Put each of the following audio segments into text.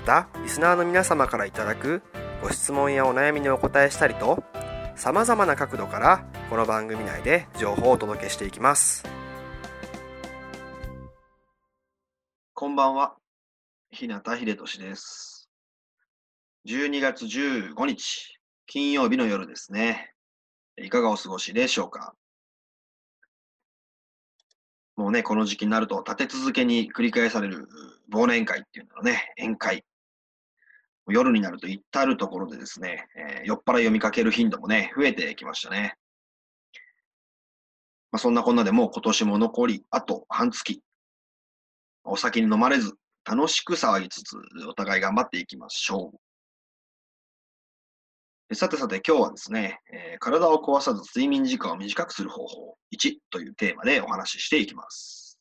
またリスナーの皆様からいただくご質問やお悩みにお答えしたりとさまざまな角度からこの番組内で情報をお届けしていきます。こんばんは。日向秀俊です。12月15日金曜日の夜ですね。いかがお過ごしでしょうか？もうね、この時期になると立て続けに繰り返される忘年会っていうのはね、宴会。夜になると至るところでですね、えー、酔っ払いを見かける頻度もね、増えてきましたね。まあ、そんなこんなでもう今年も残りあと半月。お酒に飲まれず、楽しく騒ぎつつ、お互い頑張っていきましょう。さてさて今日はですね、えー、体を壊さず睡眠時間を短くする方法1というテーマでお話ししていきます。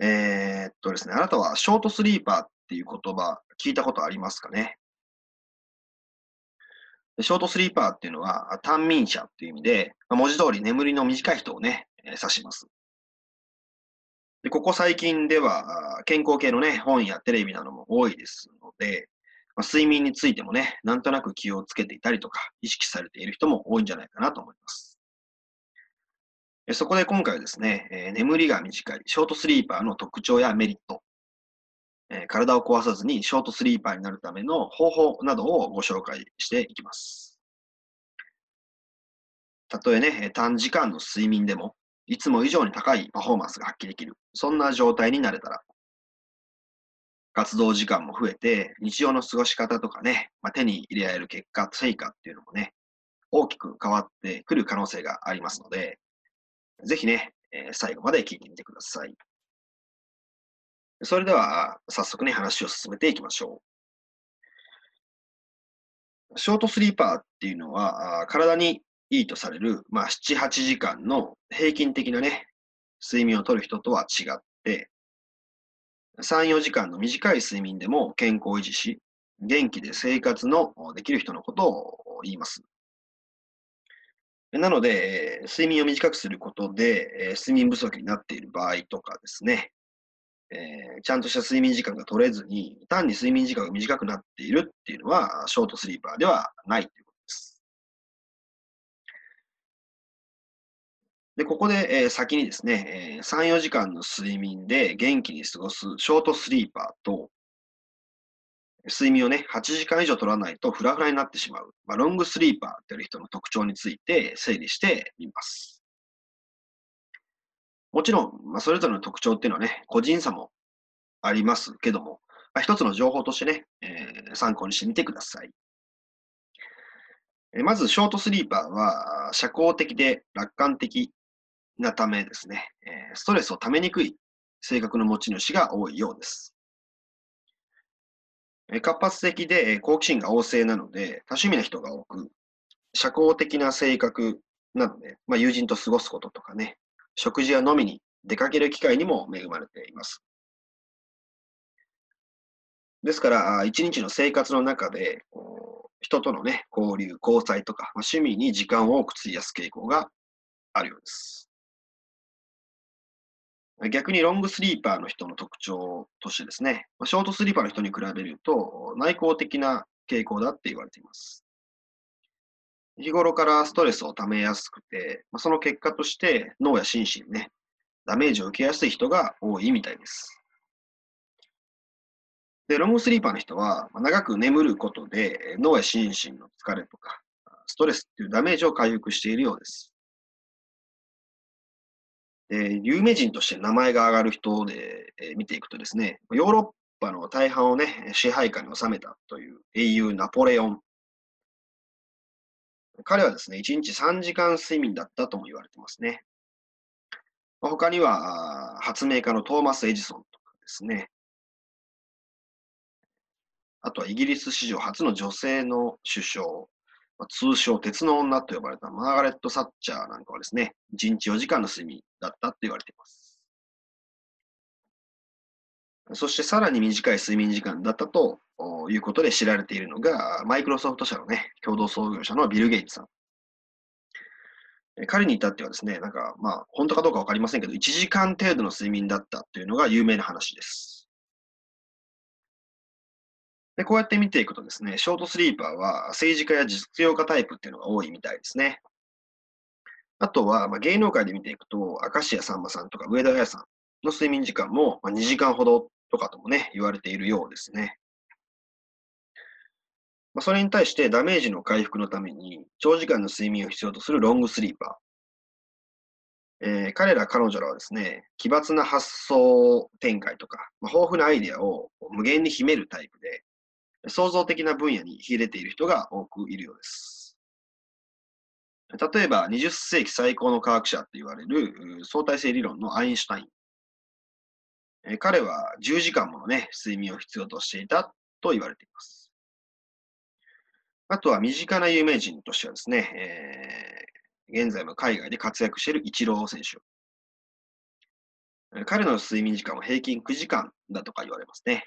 えー、っとですね、あなたはショートスリーパーっっていう言葉聞いたことありますかね？ショートスリーパーっていうのは短眠者っていう意味で、文字通り眠りの短い人をね、指します。でここ最近では健康系のね、本やテレビなども多いですので、まあ、睡眠についてもね、なんとなく気をつけていたりとか、意識されている人も多いんじゃないかなと思います。そこで今回はですね、え、眠りが短いショートスリーパーの特徴やメリット、え、体を壊さずにショートスリーパーになるための方法などをご紹介していきます。たとえね、短時間の睡眠でも、いつも以上に高いパフォーマンスが発揮できる、そんな状態になれたら、活動時間も増えて、日常の過ごし方とかね、まあ、手に入れられる結果、成果っていうのもね、大きく変わってくる可能性がありますので、ぜひね、え、最後まで聞いてみてください。それでは、早速ね、話を進めていきましょう。ショートスリーパーっていうのは、体にいいとされる、まあ、7、8時間の平均的なね、睡眠をとる人とは違って、3、4時間の短い睡眠でも健康を維持し、元気で生活のできる人のことを言います。なので、睡眠を短くすることで、睡眠不足になっている場合とかですね、えー、ちゃんとした睡眠時間が取れずに、単に睡眠時間が短くなっているっていうのは、ショートスリーパーではないということです。で、ここで、えー、先にですね、えー、3、4時間の睡眠で元気に過ごすショートスリーパーと、睡眠をね、8時間以上取らないとフラフラになってしまう、まあ、ロングスリーパーという人の特徴について整理してみます。もちろん、まあ、それぞれの特徴っていうのはね、個人差もありますけども、まあ、一つの情報としてね、えー、参考にしてみてください。えまず、ショートスリーパーは、社交的で楽観的なためですね、えストレスをためにくい性格の持ち主が多いようです。え活発的で好奇心が旺盛なので、多趣味な人が多く、社交的な性格なので、まあ、友人と過ごすこととかね、食事や飲みに出かける機会にも恵まれています。ですから、一日の生活の中で、人とのね、交流、交際とか、趣味に時間を多く費やす傾向があるようです。逆にロングスリーパーの人の特徴としてですね、ショートスリーパーの人に比べると内向的な傾向だって言われています。日頃からストレスを溜めやすくて、その結果として脳や心身ね、ダメージを受けやすい人が多いみたいです。で、ロングスリーパーの人は、長く眠ることで脳や心身の疲れとか、ストレスっていうダメージを回復しているようです。で、有名人として名前が上がる人で、え見ていくとですね、ヨーロッパの大半をね、支配下に収めたという英雄ナポレオン。彼はですね、1日3時間睡眠だったとも言われてますね。他には、発明家のトーマス・エジソンとかですね、あとはイギリス史上初の女性の首相、通称鉄の女と呼ばれたマーガレット・サッチャーなんかはですね、1日4時間の睡眠だったって言われています。そしてさらに短い睡眠時間だったということで知られているのが、マイクロソフト社のね、共同創業者のビル・ゲイツさん。彼に至ってはですね、なんか、まあ、本当かどうかわかりませんけど、1時間程度の睡眠だったというのが有名な話です。で、こうやって見ていくとですね、ショートスリーパーは政治家や実業家タイプっていうのが多いみたいですね。あとは、まあ、芸能界で見ていくと、明石家さんまさんとか上田彩さんの睡眠時間も、2時間ほどとかともね、言われているようですね。まあ、それに対してダメージの回復のために長時間の睡眠を必要とするロングスリーパー。えー彼ら彼女らはですね、奇抜な発想展開とか、まあ、豊富なアイデアを無限に秘めるタイプで、創造的な分野に秀でている人が多くいるようです。例えば、20世紀最高の科学者って言われる相対性理論のアインシュタイン。え彼は10時間ものね、睡眠を必要としていたと言われています。あとは身近な有名人としてはですね、えー現在も海外で活躍しているイチロー選手。彼の睡眠時間は平均9時間だとか言われますね。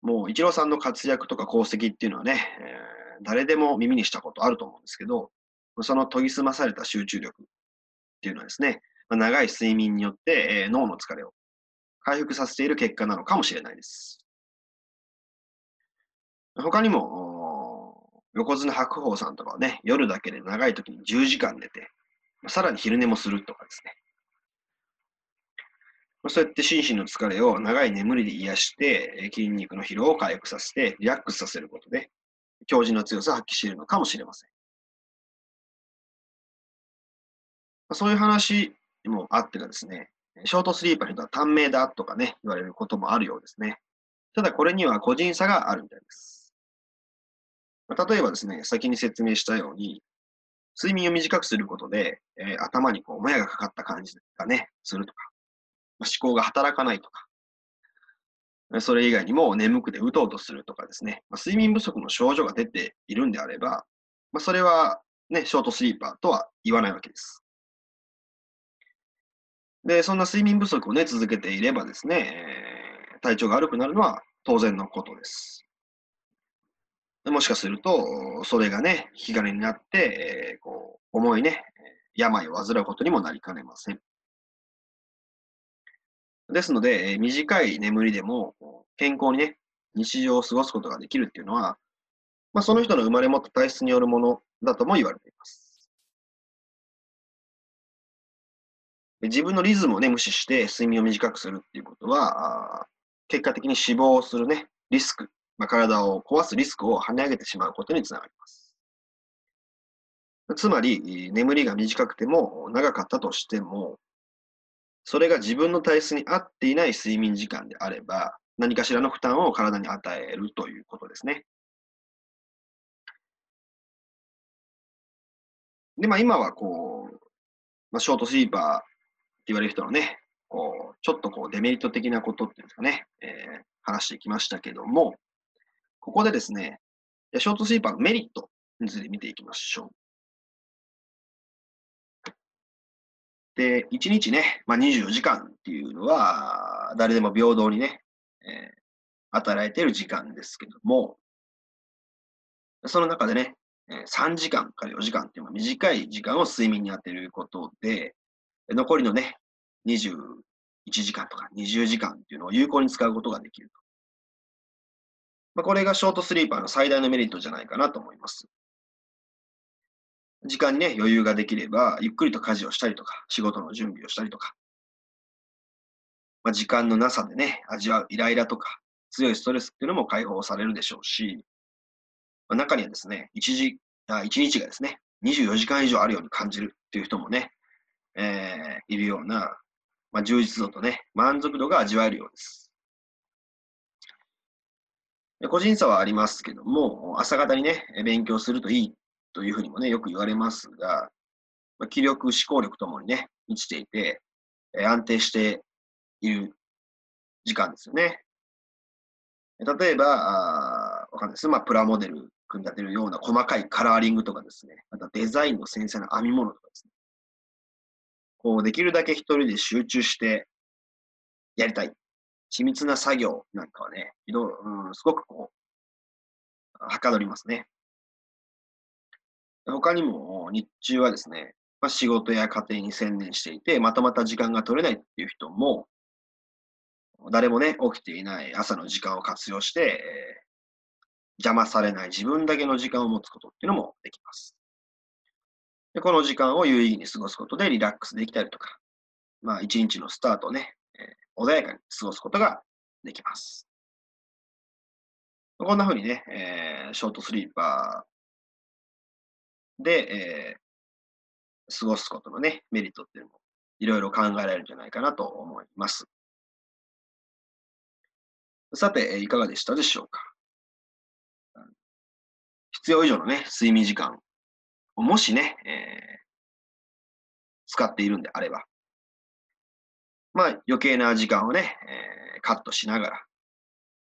もう、イチローさんの活躍とか功績っていうのはね、えー誰でも耳にしたことあると思うんですけど、その研ぎ澄まされた集中力っていうのはですね、ま長い睡眠によって、え脳の疲れを回復させている結果なのかもしれないです。他にも、横綱白鵬さんとかはね、夜だけで長い時に10時間寝て、まあさらに昼寝もするとかですね。まそうやって心身の疲れを長い眠りで癒して、筋肉の疲労を回復させて、リラックスさせることで、強靭な強さを発揮しているのかもしれません。そういう話もあってがですね、ショートスリーパーの人は短命だとかね、言われることもあるようですね。ただこれには個人差があるみたいです。例えばですね、先に説明したように、睡眠を短くすることで、えー頭にこう、もやがかかった感じがね、するとか、思考が働かないとか、それ以外にも眠くてうとうとするとかですね、まあ睡眠不足の症状が出ているんであれば、まあ、それはね、ショートスリーパーとは言わないわけです。で、そんな睡眠不足をね、続けていればですね、え体調が悪くなるのは当然のことです。でもしかすると、それがね、引き金になって、えこう、重いね、病を患うことにもなりかねません。ですので、え短い眠りでも健康にね、日常を過ごすことができるっていうのは、まあ、その人の生まれ持った体質によるものだとも言われています。自分のリズムをね、無視して睡眠を短くするっていうことは、結果的に死亡するね、リスク、まあ、体を壊すリスクを跳ね上げてしまうことにつながります。つまり、眠りが短くても長かったとしても、それが自分の体質に合っていない睡眠時間であれば、何かしらの負担を体に与えるということですね。で、まあ今はこう、まあ、ショートスリーパー言われる人のね、こう、ちょっとこうデメリット的なことっていうんですかね、えー話してきましたけども、ここでですね、ショートスリーパーのメリットについて見ていきましょう。で、1日ね、まあ、24時間っていうのは、誰でも平等にね、えー与えている時間ですけども、その中でね、3時間から4時間っていうのは短い時間を睡眠に当てることで、残りのね、21時間とか20時間っていうのを有効に使うことができると。まあ、これがショートスリーパーの最大のメリットじゃないかなと思います。時間にね、余裕ができれば、ゆっくりと家事をしたりとか、仕事の準備をしたりとか、まあ、時間のなさでね、味わうイライラとか、強いストレスっていうのも解放されるでしょうし、まあ、中にはですね、一時あ一日がですね、24時間以上あるように感じるっていう人もね、えー、いるような、まあ、充実度とね、満足度が味わえるようです。個人差はありますけども、朝方にね、勉強するといいというふうにもね、よく言われますが、まあ、気力、思考力ともにね、満ちていて、え安定している時間ですよね。例えば、あわかんないです。まあ、プラモデル組み立てるような細かいカラーリングとかですね、またデザインの繊細な編み物とかですね。こう、できるだけ一人で集中してやりたい。緻密な作業なんかはね、いろうん、すごくこう、はかどりますね。他にも日中はですね、まあ、仕事や家庭に専念していて、またまた時間が取れないっていう人も、誰もね、起きていない朝の時間を活用して、えー、邪魔されない自分だけの時間を持つことっていうのもできます。でこの時間を有意義に過ごすことでリラックスできたりとか、まあ一日のスタートをね、えー、穏やかに過ごすことができます。こんな風にね、えー、ショートスリーパーで、えー、過ごすことのね、メリットっていうのもいろいろ考えられるんじゃないかなと思います。さて、いかがでしたでしょうか？必要以上のね、睡眠時間もしね、えー、使っているんであれば、まあ余計な時間をね、えー、カットしなが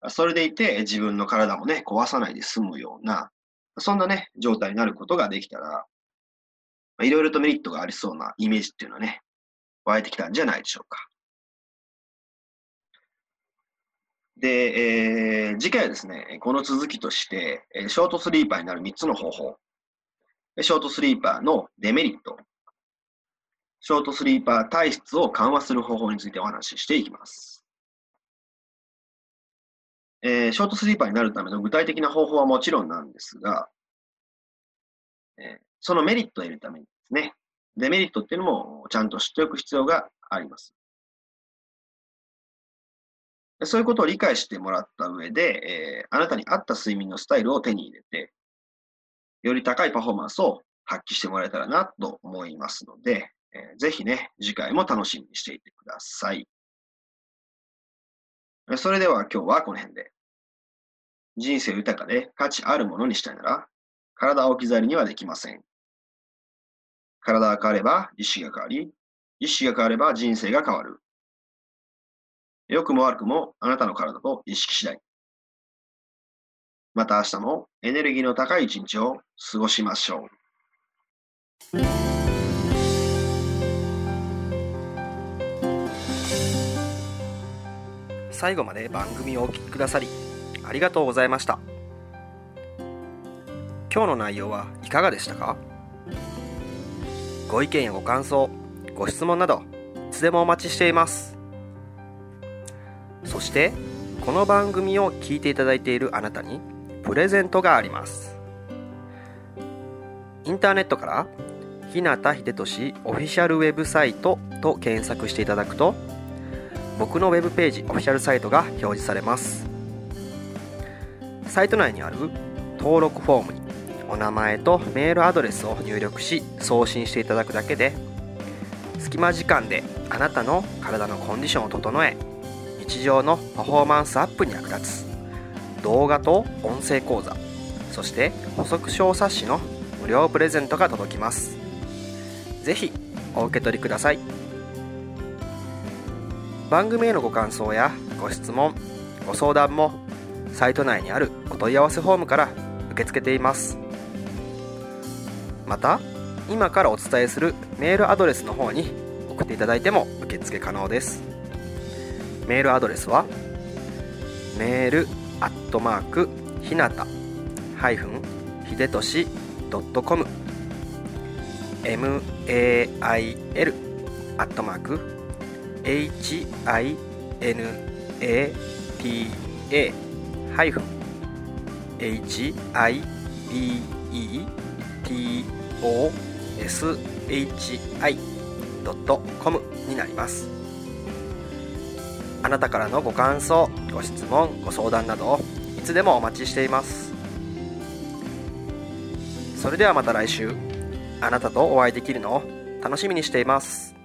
ら、それでいて自分の体もね、壊さないで済むような、そんなね、状態になることができたら、いろいろとメリットがありそうなイメージっていうのはね、湧いてきたんじゃないでしょうか。で、えー、次回はですね、この続きとして、ショートスリーパーになる3つの方法、ショートスリーパーのデメリット、ショートスリーパー体質を緩和する方法についてお話ししていきます。えー、ショートスリーパーになるための具体的な方法はもちろんなんですが、えー、そのメリットを得るためにですね、デメリットっていうのもちゃんと知っておく必要があります。そういうことを理解してもらった上で、えー、あなたに合った睡眠のスタイルを手に入れて、より高いパフォーマンスを発揮してもらえたらなと思いますので、えー、ぜひね、次回も楽しみにしていてください。それでは今日はこの辺で。人生豊かで価値あるものにしたいなら、体を置き去りにはできません。体が変われば意志が変わり、意志が変われば人生が変わる。良くも悪くもあなたの体と意識次第。また明日もエネルギーの高い一日を過ごしましょう。最後まで番組をお聴きくださりありがとうございました。今日の内容はいかがでしたか？ご意見やご感想ご質問などいつでもお待ちしています。そしてこの番組を聞いていただいているあなたにプレゼントがあります。インターネットから日向秀俊オフィシャルウェブサイトと検索していただくと僕のウェブページオフィシャルサイトが表示されます。サイト内にある登録フォームにお名前とメールアドレスを入力し送信していただくだけで隙間時間であなたの体のコンディションを整え日常のパフォーマンスアップに役立つ。動画と音声講座そして補足小冊子の無料プレゼントが届きます。是非お受け取りください。番組へのご感想やご質問ご相談もサイト内にあるお問い合わせフォームから受け付けています。また今からお伝えするメールアドレスの方に送っていただいても受付可能です。メールアドレスはメールットマークひなたハイフンひでとしドットコム mail アットマーク hinata ハイフン hibetoshi ドットコムになります。あなたからのご感想ご質問ご相談などいつでもお待ちしています。それではまた来週。あなたとお会いできるのを楽しみにしています。